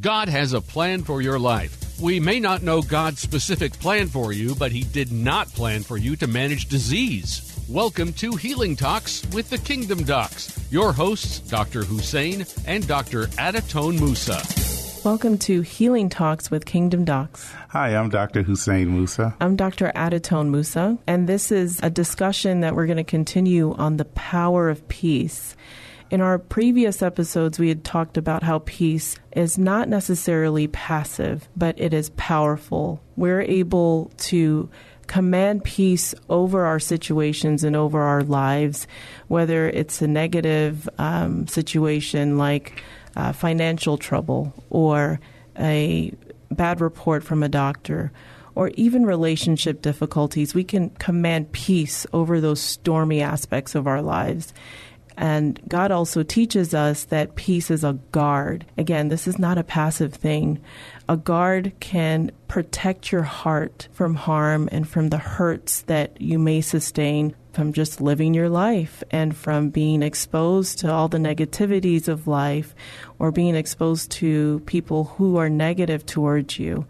God has a plan for your life. We may not know God's specific plan for you, but He did not plan for you to manage disease. Welcome to Healing Talks with the Kingdom Docs. Your hosts, Dr. Hussein and Dr. Adatone Musa. Welcome to Healing Talks with Kingdom Docs. Hi, I'm Dr. Hussein Musa. I'm Dr. Adatone Musa, and this is a discussion that we're going to continue on the power of peace. In our previous episodes, we had talked about how peace is not necessarily passive, but it is powerful. We're able to command peace over our situations and over our lives, whether it's a negative um, situation like uh, financial trouble or a bad report from a doctor or even relationship difficulties, we can command peace over those stormy aspects of our lives. And God also teaches us that peace is a guard. Again, this is not a passive thing. A guard can protect your heart from harm and from the hurts that you may sustain from just living your life and from being exposed to all the negativities of life or being exposed to people who are negative towards you.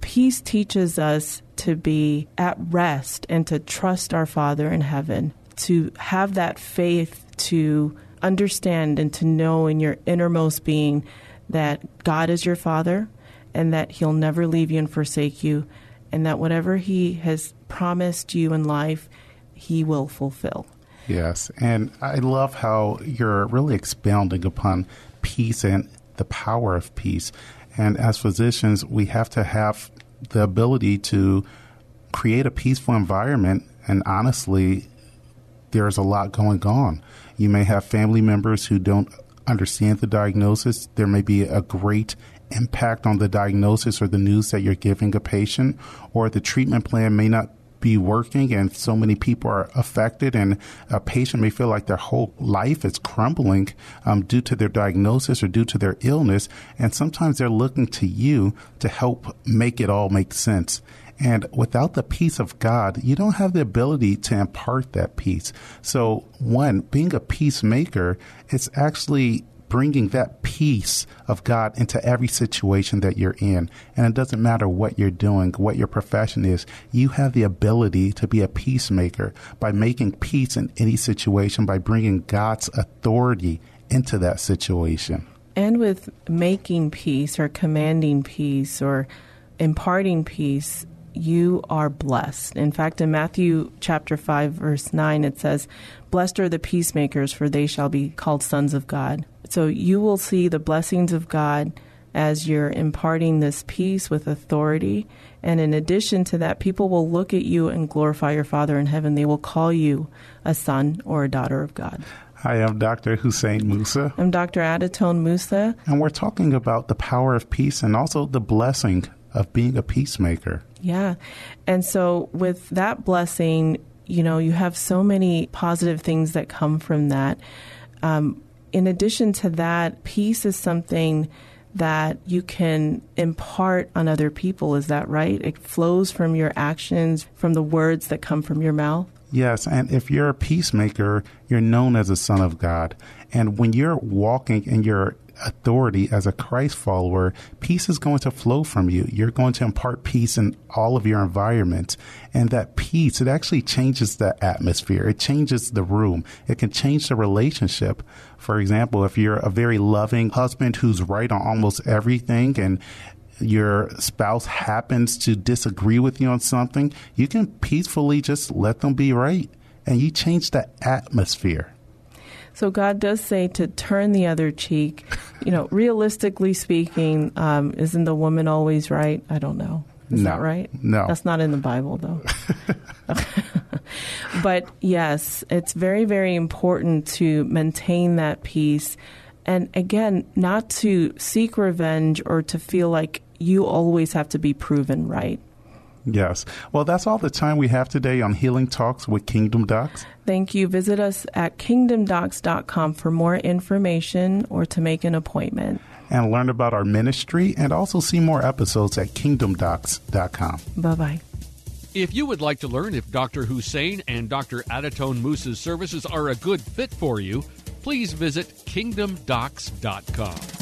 Peace teaches us to be at rest and to trust our Father in heaven, to have that faith to understand and to know in your innermost being that God is your Father and that He'll never leave you and forsake you, and that whatever He has promised you in life, He will fulfill. Yes, and I love how you're really expounding upon peace and the power of peace. And as physicians, we have to have the ability to create a peaceful environment. And honestly, there's a lot going on. You may have family members who don't understand the diagnosis. There may be a great impact on the diagnosis or the news that you're giving a patient, or the treatment plan may not be working and so many people are affected and a patient may feel like their whole life is crumbling um, due to their diagnosis or due to their illness and sometimes they're looking to you to help make it all make sense and without the peace of God, you don't have the ability to impart that peace. So, one, being a peacemaker, it's actually bringing that peace of God into every situation that you're in. And it doesn't matter what you're doing, what your profession is, you have the ability to be a peacemaker by making peace in any situation, by bringing God's authority into that situation. And with making peace or commanding peace or imparting peace, you are blessed. In fact, in Matthew chapter 5 verse 9 it says, "Blessed are the peacemakers, for they shall be called sons of God." So you will see the blessings of God as you're imparting this peace with authority. And in addition to that, people will look at you and glorify your Father in heaven. They will call you a son or a daughter of God. Hi, I'm Dr. Hussein Musa. I'm Dr. Adatone Musa. And we're talking about the power of peace and also the blessing of being a peacemaker. Yeah. And so with that blessing, you know, you have so many positive things that come from that. Um, in addition to that, peace is something that you can impart on other people. Is that right? It flows from your actions, from the words that come from your mouth. Yes, and if you're a peacemaker, you're known as a son of God. And when you're walking in your authority as a Christ follower, peace is going to flow from you. You're going to impart peace in all of your environment. And that peace, it actually changes the atmosphere. It changes the room. It can change the relationship. For example, if you're a very loving husband who's right on almost everything and your spouse happens to disagree with you on something, you can peacefully just let them be right. And you change the atmosphere. So God does say to turn the other cheek. You know, realistically speaking, um, isn't the woman always right? I don't know. Is no. that right? No. That's not in the Bible, though. but yes, it's very, very important to maintain that peace And again, not to seek revenge or to feel like you always have to be proven right. Yes. Well, that's all the time we have today on Healing Talks with Kingdom Docs. Thank you. Visit us at kingdomdocs.com for more information or to make an appointment. And learn about our ministry and also see more episodes at kingdomdocs.com. Bye bye. If you would like to learn if Dr. Hussein and Dr. Adatone Musa's services are a good fit for you, please visit kingdomdocs.com.